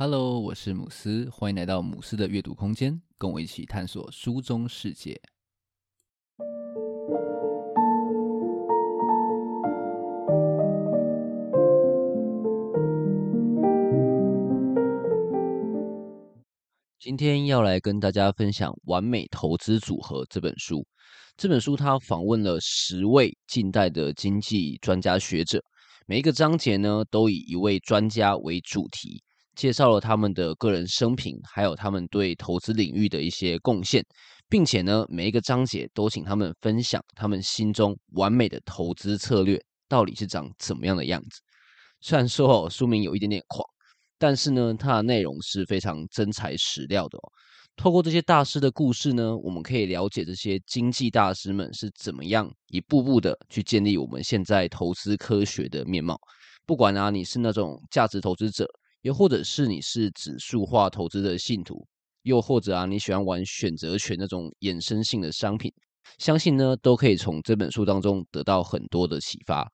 Hello，我是姆斯，欢迎来到姆斯的阅读空间，跟我一起探索书中世界。今天要来跟大家分享《完美投资组合》这本书。这本书它访问了十位近代的经济专家学者，每一个章节呢都以一位专家为主题。介绍了他们的个人生平，还有他们对投资领域的一些贡献，并且呢，每一个章节都请他们分享他们心中完美的投资策略到底是长怎么样的样子。虽然说哦，书名有一点点狂，但是呢，它的内容是非常真材实料的哦。透过这些大师的故事呢，我们可以了解这些经济大师们是怎么样一步步的去建立我们现在投资科学的面貌。不管啊，你是那种价值投资者。又或者是你是指数化投资的信徒，又或者啊你喜欢玩选择权那种衍生性的商品，相信呢都可以从这本书当中得到很多的启发。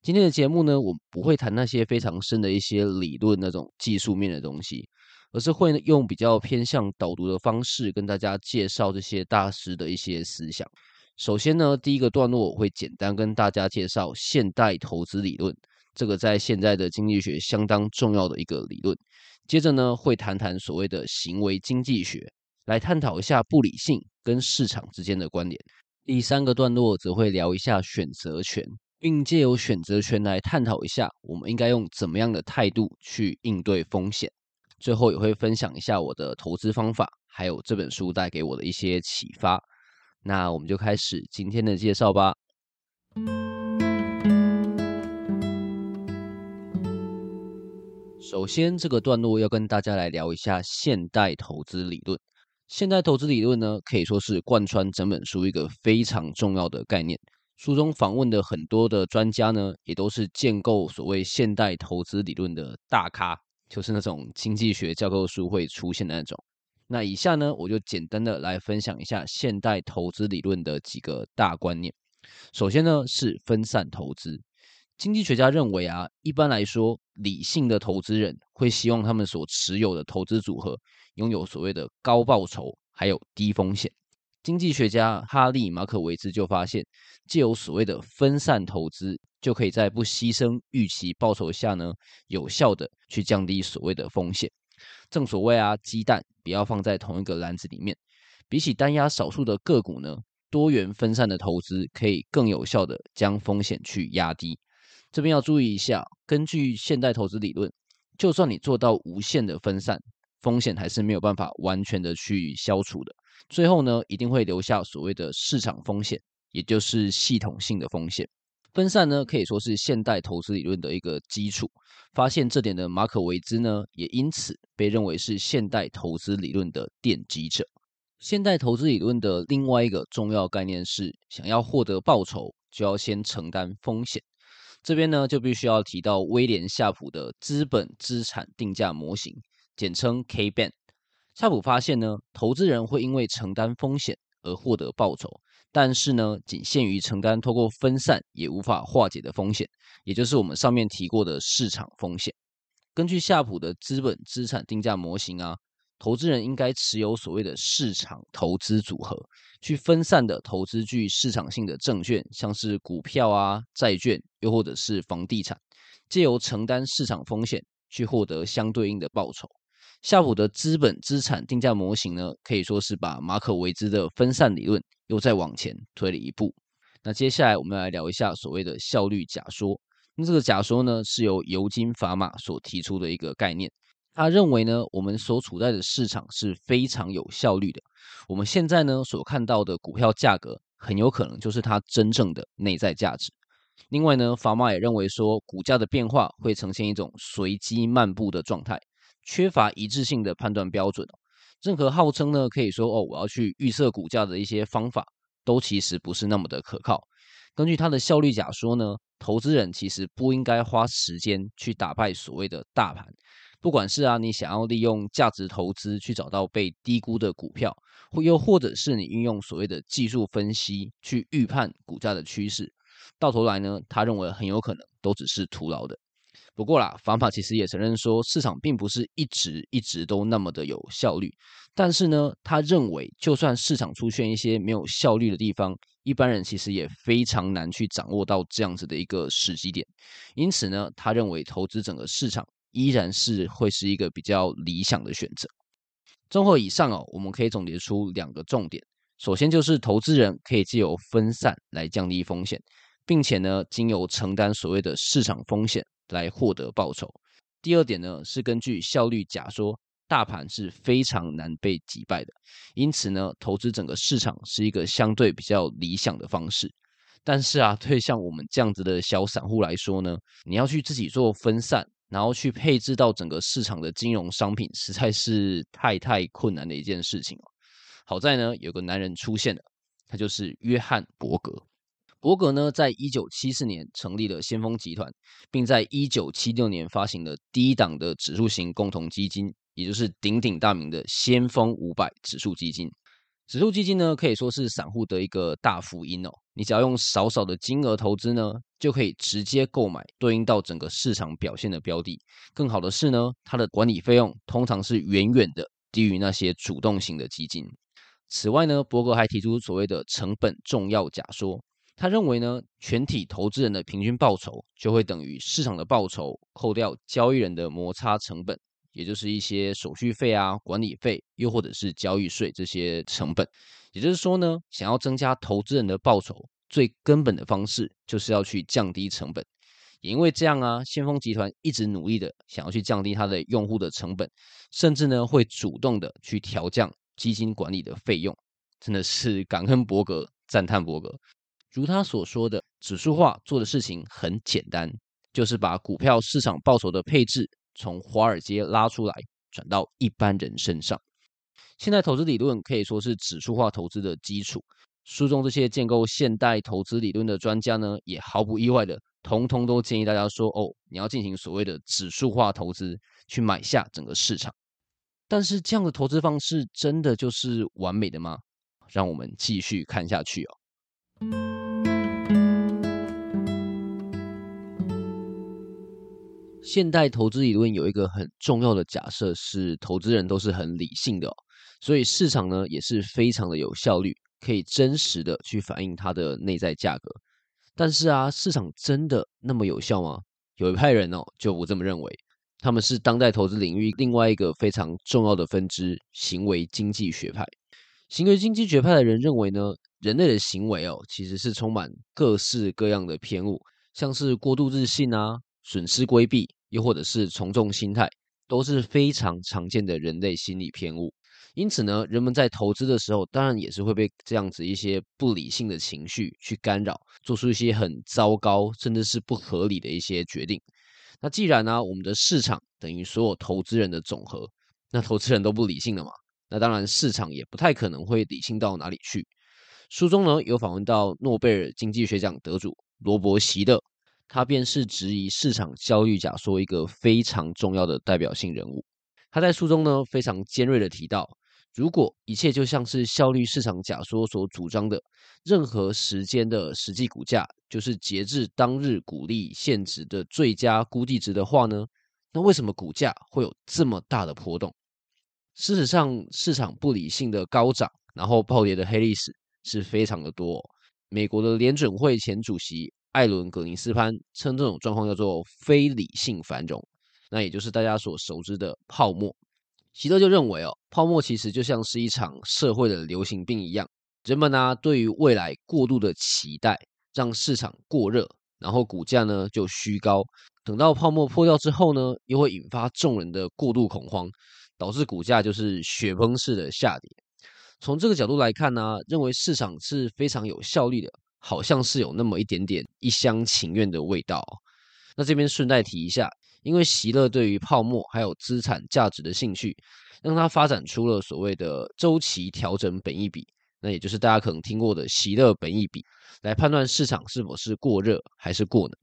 今天的节目呢，我不会谈那些非常深的一些理论那种技术面的东西，而是会用比较偏向导读的方式跟大家介绍这些大师的一些思想。首先呢，第一个段落我会简单跟大家介绍现代投资理论。这个在现在的经济学相当重要的一个理论。接着呢，会谈谈所谓的行为经济学，来探讨一下不理性跟市场之间的关联。第三个段落则会聊一下选择权，并借由选择权来探讨一下我们应该用怎么样的态度去应对风险。最后也会分享一下我的投资方法，还有这本书带给我的一些启发。那我们就开始今天的介绍吧。首先，这个段落要跟大家来聊一下现代投资理论。现代投资理论呢，可以说是贯穿整本书一个非常重要的概念。书中访问的很多的专家呢，也都是建构所谓现代投资理论的大咖，就是那种经济学教科书会出现的那种。那以下呢，我就简单的来分享一下现代投资理论的几个大观念。首先呢，是分散投资。经济学家认为啊，一般来说，理性的投资人会希望他们所持有的投资组合拥有所谓的高报酬，还有低风险。经济学家哈利·马可维兹就发现，借由所谓的分散投资，就可以在不牺牲预期报酬下呢，有效的去降低所谓的风险。正所谓啊，鸡蛋不要放在同一个篮子里面。比起单押少数的个股呢，多元分散的投资可以更有效的将风险去压低。这边要注意一下，根据现代投资理论，就算你做到无限的分散，风险还是没有办法完全的去消除的。最后呢，一定会留下所谓的市场风险，也就是系统性的风险。分散呢，可以说是现代投资理论的一个基础。发现这点的马可维兹呢，也因此被认为是现代投资理论的奠基者。现代投资理论的另外一个重要概念是，想要获得报酬，就要先承担风险。这边呢，就必须要提到威廉夏普的资本资产定价模型，简称 K-BANK。夏普发现呢，投资人会因为承担风险而获得报酬，但是呢，仅限于承担透过分散也无法化解的风险，也就是我们上面提过的市场风险。根据夏普的资本资产定价模型啊。投资人应该持有所谓的市场投资组合，去分散的投资具市场性的证券，像是股票啊、债券，又或者是房地产，借由承担市场风险，去获得相对应的报酬。夏普的资本资产定价模型呢，可以说是把马可维兹的分散理论又再往前推了一步。那接下来我们来聊一下所谓的效率假说。那这个假说呢，是由尤金·法玛所提出的一个概念。他认为呢，我们所处在的市场是非常有效率的。我们现在呢所看到的股票价格，很有可能就是它真正的内在价值。另外呢，法玛也认为说，股价的变化会呈现一种随机漫步的状态，缺乏一致性的判断标准。任何号称呢可以说哦，我要去预测股价的一些方法，都其实不是那么的可靠。根据他的效率假说呢，投资人其实不应该花时间去打败所谓的大盘。不管是啊，你想要利用价值投资去找到被低估的股票，或又或者是你运用所谓的技术分析去预判股价的趋势，到头来呢，他认为很有可能都只是徒劳的。不过啦，法法其实也承认说，市场并不是一直一直都那么的有效率。但是呢，他认为，就算市场出现一些没有效率的地方，一般人其实也非常难去掌握到这样子的一个时机点。因此呢，他认为投资整个市场依然是会是一个比较理想的选择。综合以上哦，我们可以总结出两个重点。首先就是投资人可以借由分散来降低风险，并且呢，经由承担所谓的市场风险来获得报酬。第二点呢，是根据效率假说。大盘是非常难被击败的，因此呢，投资整个市场是一个相对比较理想的方式。但是啊，对像我们这样子的小散户来说呢，你要去自己做分散，然后去配置到整个市场的金融商品，实在是太太困难的一件事情。好在呢，有个男人出现了，他就是约翰伯格。伯格呢，在一九七四年成立了先锋集团，并在一九七六年发行了第一档的指数型共同基金。也就是鼎鼎大名的先锋五百指数基金，指数基金呢，可以说是散户的一个大福音哦。你只要用少少的金额投资呢，就可以直接购买对应到整个市场表现的标的。更好的是呢，它的管理费用通常是远远的低于那些主动型的基金。此外呢，伯格还提出所谓的成本重要假说，他认为呢，全体投资人的平均报酬就会等于市场的报酬扣掉交易人的摩擦成本。也就是一些手续费啊、管理费，又或者是交易税这些成本。也就是说呢，想要增加投资人的报酬，最根本的方式就是要去降低成本。也因为这样啊，先锋集团一直努力的想要去降低它的用户的成本，甚至呢会主动的去调降基金管理的费用。真的是感恩伯格，赞叹伯格。如他所说的，指数化做的事情很简单，就是把股票市场报酬的配置。从华尔街拉出来，转到一般人身上。现代投资理论可以说是指数化投资的基础。书中这些建构现代投资理论的专家呢，也毫不意外的，通通都建议大家说：哦，你要进行所谓的指数化投资，去买下整个市场。但是这样的投资方式真的就是完美的吗？让我们继续看下去哦。现代投资理论有一个很重要的假设是，投资人都是很理性的，所以市场呢也是非常的有效率，可以真实的去反映它的内在价格。但是啊，市场真的那么有效吗？有一派人哦就不这么认为，他们是当代投资领域另外一个非常重要的分支——行为经济学派。行为经济学派的人认为呢，人类的行为哦其实是充满各式各样的偏误，像是过度自信啊、损失规避。又或者是从众心态，都是非常常见的人类心理偏误。因此呢，人们在投资的时候，当然也是会被这样子一些不理性的情绪去干扰，做出一些很糟糕甚至是不合理的一些决定。那既然呢、我们的市场等于所有投资人的总和，那投资人都不理性了嘛？那当然市场也不太可能会理性到哪里去。书中呢有访问到诺贝尔经济学奖得主罗伯希勒。他便是质疑市场效率假说一个非常重要的代表性人物。他在书中呢非常尖锐的提到，如果一切就像是效率市场假说所主张的，任何时间的实际股价就是截至当日股利现值的最佳估计值的话呢，那为什么股价会有这么大的波动？事实上，市场不理性的高涨，然后暴跌的黑历史是非常的多。美国的联准会前主席。艾伦·葛林斯潘称这种状况叫做非理性繁荣，那也就是大家所熟知的泡沫。希勒就认为哦，泡沫其实就像是一场社会的流行病一样，人们呢、对于未来过度的期待，让市场过热，然后股价呢就虚高。等到泡沫破掉之后呢，又会引发众人的过度恐慌，导致股价就是雪崩式的下跌。从这个角度来看呢、认为市场是非常有效率的。好像是有那么一点点一厢情愿的味道。那这边顺带提一下，因为席勒对于泡沫还有资产价值的兴趣，让他发展出了所谓的周期调整本益比，那也就是大家可能听过的席勒本益比，来判断市场是否是过热还是过冷。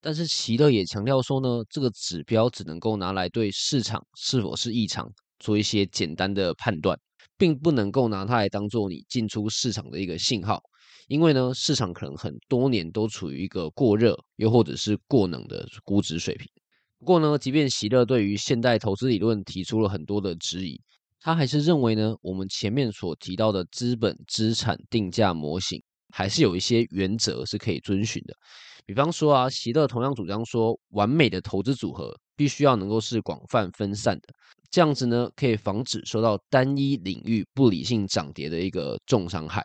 但是席勒也强调说呢，这个指标只能够拿来对市场是否是异常做一些简单的判断，并不能够拿它来当做你进出市场的一个信号。因为呢，市场可能很多年都处于一个过热又或者是过冷的估值水平。不过呢，即便席勒对于现代投资理论提出了很多的质疑，他还是认为呢，我们前面所提到的资本资产定价模型还是有一些原则是可以遵循的。比方说啊，席勒同样主张说，完美的投资组合必须要能够是广泛分散的，这样子呢，可以防止受到单一领域不理性涨跌的一个重伤害。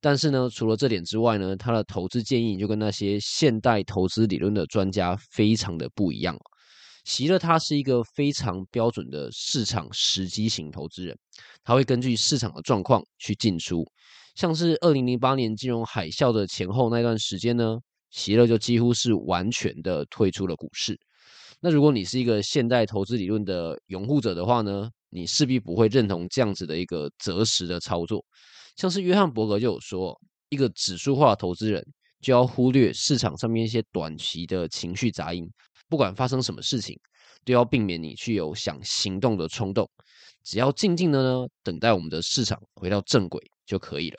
但是呢，除了这点之外呢，他的投资建议就跟那些现代投资理论的专家非常的不一样。席勒他是一个非常标准的市场时机型投资人，他会根据市场的状况去进出。像是二零零八年金融海啸的前后那段时间呢，席勒就几乎是完全的退出了股市。那如果你是一个现代投资理论的拥护者的话呢，你势必不会认同这样子的一个择时的操作。像是约翰伯格就有说，一个指数化投资人就要忽略市场上面一些短期的情绪杂音。不管发生什么事情，都要避免你去有想行动的冲动。只要静静的呢，等待我们的市场回到正轨就可以了。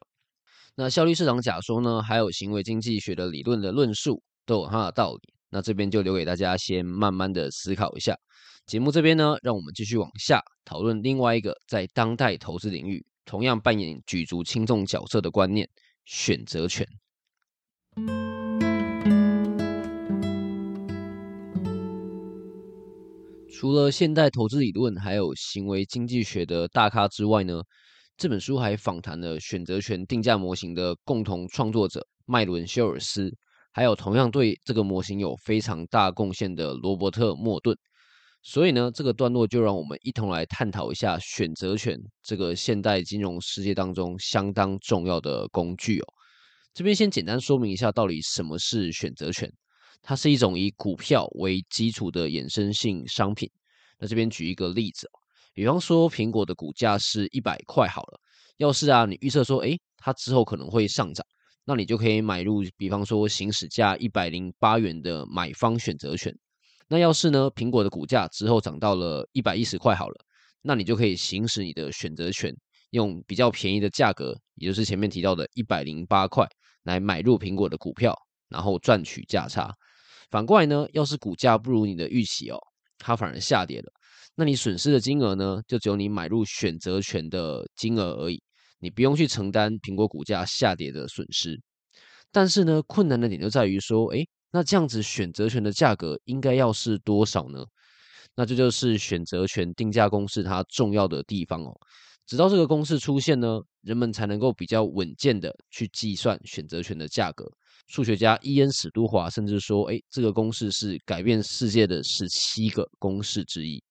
那效率市场假说呢，还有行为经济学的理论的论述，都有它的道理。那这边就留给大家先慢慢的思考一下。节目这边呢，让我们继续往下讨论另外一个在当代投资领域同样扮演举足轻重角色的观念——选择权。除了现代投资理论，还有行为经济学的大咖之外呢，这本书还访谈了选择权定价模型的共同创作者麦伦休尔斯，还有同样对这个模型有非常大贡献的罗伯特莫顿。所以呢，这个段落就让我们一同来探讨一下选择权这个现代金融世界当中相当重要的工具哦。这边先简单说明一下，到底什么是选择权。它是一种以股票为基础的衍生性商品。那这边举一个例子哦，比方说苹果的股价是一百块好了。要是啊，你预测说，诶，它之后可能会上涨，那你就可以买入，比方说行使价一百零八元的买方选择权。那要是呢，苹果的股价之后涨到了一百一十块好了，那你就可以行使你的选择权，用比较便宜的价格，也就是前面提到的一百零八块来买入苹果的股票，然后赚取价差。反过来呢，要是股价不如你的预期哦，它反而下跌了，那你损失的金额呢，就只有你买入选择权的金额而已，你不用去承担苹果股价下跌的损失。但是呢，困难的点就在于说，诶，那这样子选择权的价格应该要是多少呢？那这就是选择权定价公式它重要的地方哦。直到这个公式出现呢，人们才能够比较稳健的去计算选择权的价格。数学家伊恩·史都华甚至说：“哎，这个公式是改变世界的十七个公式之一。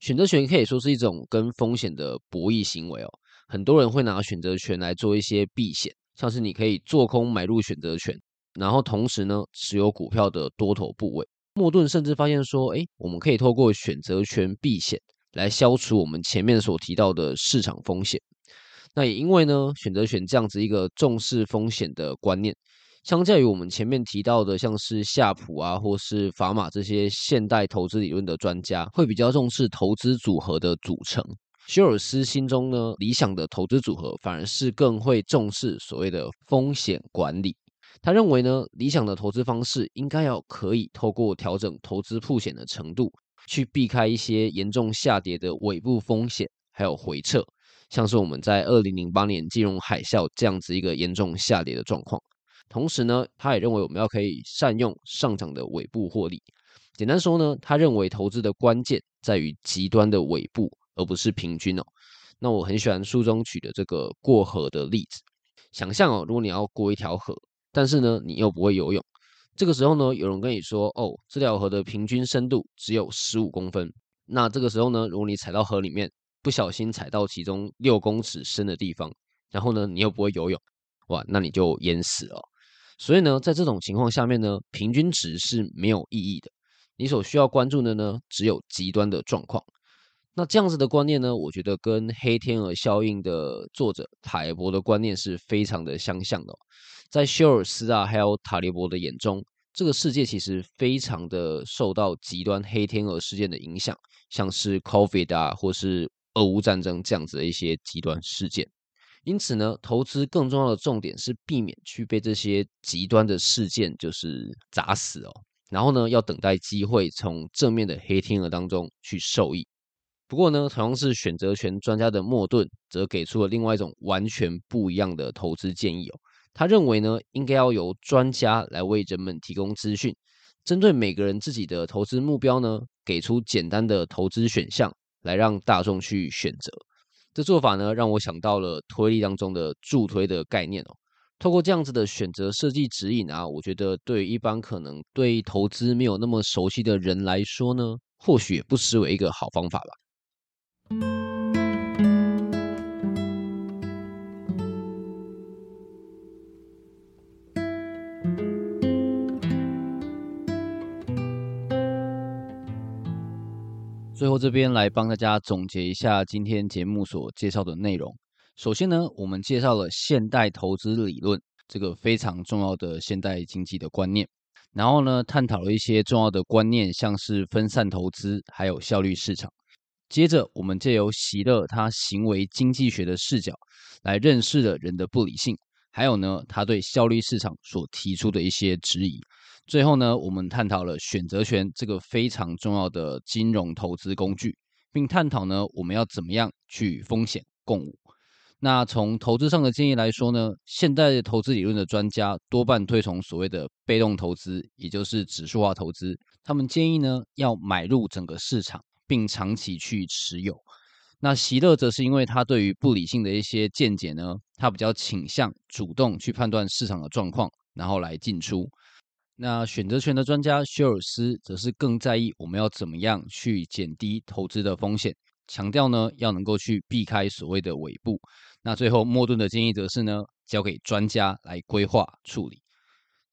选择权可以说是一种跟风险的博弈行为哦。很多人会拿选择权来做一些避险，像是你可以做空买入选择权，然后同时呢持有股票的多头部位。莫顿甚至发现说：哎，我们可以透过选择权避险来消除我们前面所提到的市场风险。那也因为呢，选择权这样子一个重视风险的观念。”相较于我们前面提到的，像是夏普啊，或是法玛这些现代投资理论的专家，会比较重视投资组合的组成。休尔斯心中呢，理想的投资组合反而是更会重视所谓的风险管理。他认为呢，理想的投资方式应该要可以透过调整投资铺险的程度，去避开一些严重下跌的尾部风险，还有回撤，像是我们在二零零八年金融海啸这样子一个严重下跌的状况。同时呢，他也认为我们要可以善用上涨的尾部获利。简单说呢，他认为投资的关键在于极端的尾部，而不是平均哦。那我很喜欢书中举的这个过河的例子。想象哦，如果你要过一条河，但是呢，你又不会游泳，这个时候呢，有人跟你说，哦，这条河的平均深度只有十五公分。那这个时候呢，如果你踩到河里面，不小心踩到其中六公尺深的地方，然后呢，你又不会游泳，哇，那你就淹死了。所以呢，在这种情况下面呢，平均值是没有意义的。你所需要关注的呢，只有极端的状况。那这样子的观念呢，我觉得跟黑天鹅效应的作者塔列伯的观念是非常的相像的哦。在休尔斯啊，还有塔列伯的眼中，这个世界其实非常的受到极端黑天鹅事件的影响，像是 COVID 啊，或是俄乌战争这样子的一些极端事件。因此呢，投资更重要的重点是避免去被这些极端的事件就是砸死哦。然后呢，要等待机会从正面的黑天鹅当中去受益。不过呢，同样是选择权专家的莫顿，则给出了另外一种完全不一样的投资建议哦。他认为呢，应该要由专家来为人们提供资讯，针对每个人自己的投资目标呢，给出简单的投资选项，来让大众去选择。这做法呢，让我想到了推力当中的助推的概念哦。透过这样子的选择设计指引啊，我觉得对一般可能对投资没有那么熟悉的人来说呢，或许也不失为一个好方法吧。最后这边来帮大家总结一下今天节目所介绍的内容。首先呢，我们介绍了现代投资理论这个非常重要的现代经济的观念，然后呢，探讨了一些重要的观念，像是分散投资，还有效率市场。接着，我们借由席勒他行为经济学的视角来认识了人的不理性，还有呢，他对效率市场所提出的一些质疑。最后呢，我们探讨了选择权这个非常重要的金融投资工具，并探讨呢，我们要怎么样去风险共舞。那从投资上的建议来说呢，现代投资理论的专家多半推崇所谓的被动投资，也就是指数化投资。他们建议呢，要买入整个市场，并长期去持有。那席勒则是因为他对于不理性的一些见解呢，他比较倾向主动去判断市场的状况，然后来进出。那选择权的专家休尔斯则是更在意我们要怎么样去减低投资的风险，强调呢，要能够去避开所谓的尾部。那最后，莫顿的建议则是呢，交给专家来规划处理。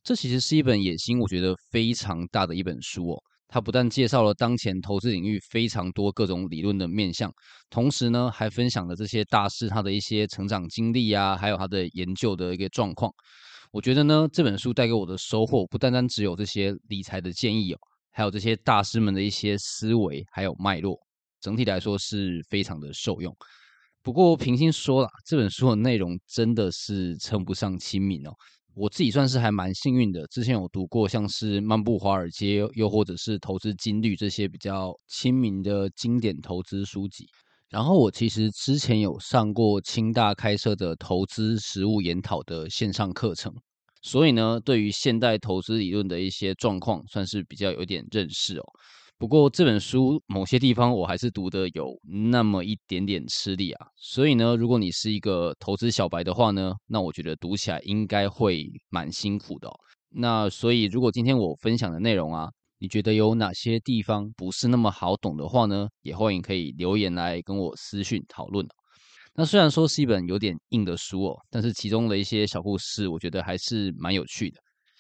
这其实是一本野心，我觉得非常大的一本书哦。它不但介绍了当前投资领域非常多各种理论的面向，同时呢，还分享了这些大师他的一些成长经历啊，还有他的研究的一个状况。我觉得呢，这本书带给我的收获不单单只有这些理财的建议哦，还有这些大师们的一些思维还有脉络，整体来说是非常的受用。不过，平心说啦，这本书的内容真的是称不上亲民哦。我自己算是还蛮幸运的，之前有读过像是《漫步华尔街》，又或者是《投资金律》这些比较亲民的经典投资书籍。然后，我其实之前有上过清大开设的投资实务研讨的线上课程，所以呢，对于现代投资理论的一些状况，算是比较有点认识哦。不过这本书某些地方我还是读得有那么一点点吃力啊，所以呢，如果你是一个投资小白的话呢，那我觉得读起来应该会蛮辛苦的哦。那所以如果今天我分享的内容啊，你觉得有哪些地方不是那么好懂的话呢，也欢迎可以留言来跟我私讯讨论。那虽然说是一本有点硬的书哦，但是其中的一些小故事，我觉得还是蛮有趣的。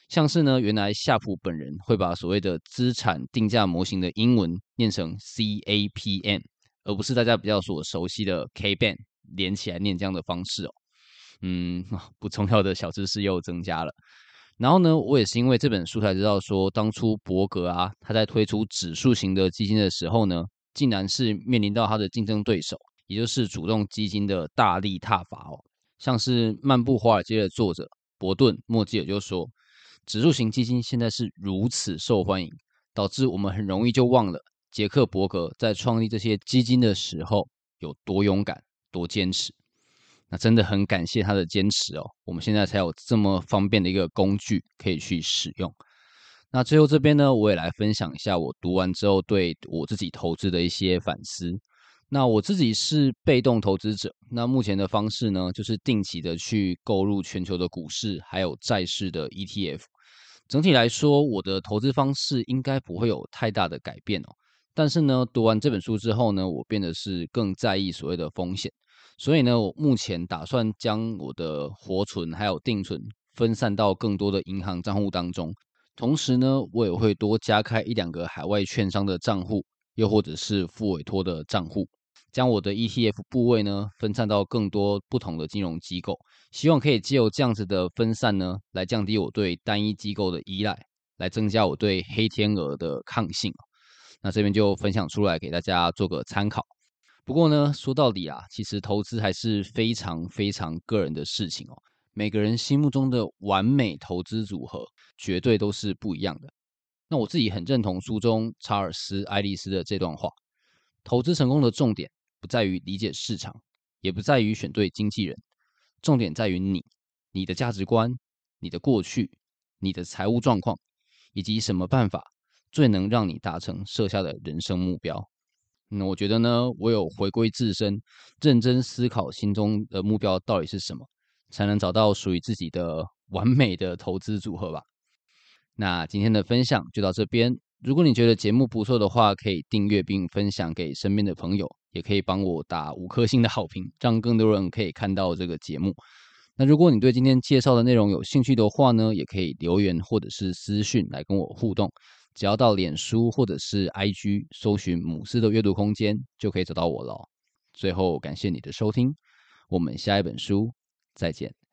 像是呢，原来夏普本人会把所谓的资产定价模型的英文念成 CAPM，而不是大家比较所熟悉的 KBAN 连起来念这样的方式哦。嗯，不重要的小知识又增加了。然后呢，我也是因为这本书才知道说，当初伯格啊，他在推出指数型的基金的时候呢，竟然是面临到他的竞争对手，也就是主动基金的大力踏伐哦。像是《漫步华尔街》的作者伯顿莫吉尔就说。指数型基金现在是如此受欢迎，导致我们很容易就忘了杰克伯格在创立这些基金的时候有多勇敢、多坚持。真的很感谢他的坚持哦，我们现在才有这么方便的一个工具可以去使用。那最后这边呢，我也来分享一下我读完之后对我自己投资的一些反思。那我自己是被动投资者，那目前的方式呢，就是定期的去购入全球的股市还有债市的 ETF。整体来说，我的投资方式应该不会有太大的改变哦。但是呢，读完这本书之后呢，我变得是更在意所谓的风险。所以呢，我目前打算将我的活存还有定存分散到更多的银行账户当中。同时呢，我也会多加开一两个海外券商的账户，又或者是复委托的账户。将我的 ETF 部位呢，分散到更多不同的金融机构，希望可以借由这样子的分散呢，来降低我对单一机构的依赖，来增加我对黑天鹅的抗性。那这边就分享出来给大家做个参考。不过呢，说到底啊，其实投资还是非常非常个人的事情哦。每个人心目中的完美投资组合，绝对都是不一样的。那我自己很认同书中查尔斯·爱丽丝的这段话：投资成功的重点不在于理解市场，也不在于选对经纪人，重点在于你、你的价值观、你的过去、你的财务状况，以及什么办法最能让你达成设下的人生目标。那我觉得呢，唯有回归自身，认真思考心中的目标到底是什么，才能找到属于自己的完美的投资组合吧。那今天的分享就到这边。如果你觉得节目不错的话，可以订阅并分享给身边的朋友，也可以帮我打五颗星的好评，让更多人可以看到这个节目。那如果你对今天介绍的内容有兴趣的话呢，也可以留言或者是私讯来跟我互动。只要到脸书或者是 IG 搜寻“母狮的阅读空间”，就可以找到我了。最后，感谢你的收听，我们下一本书再见。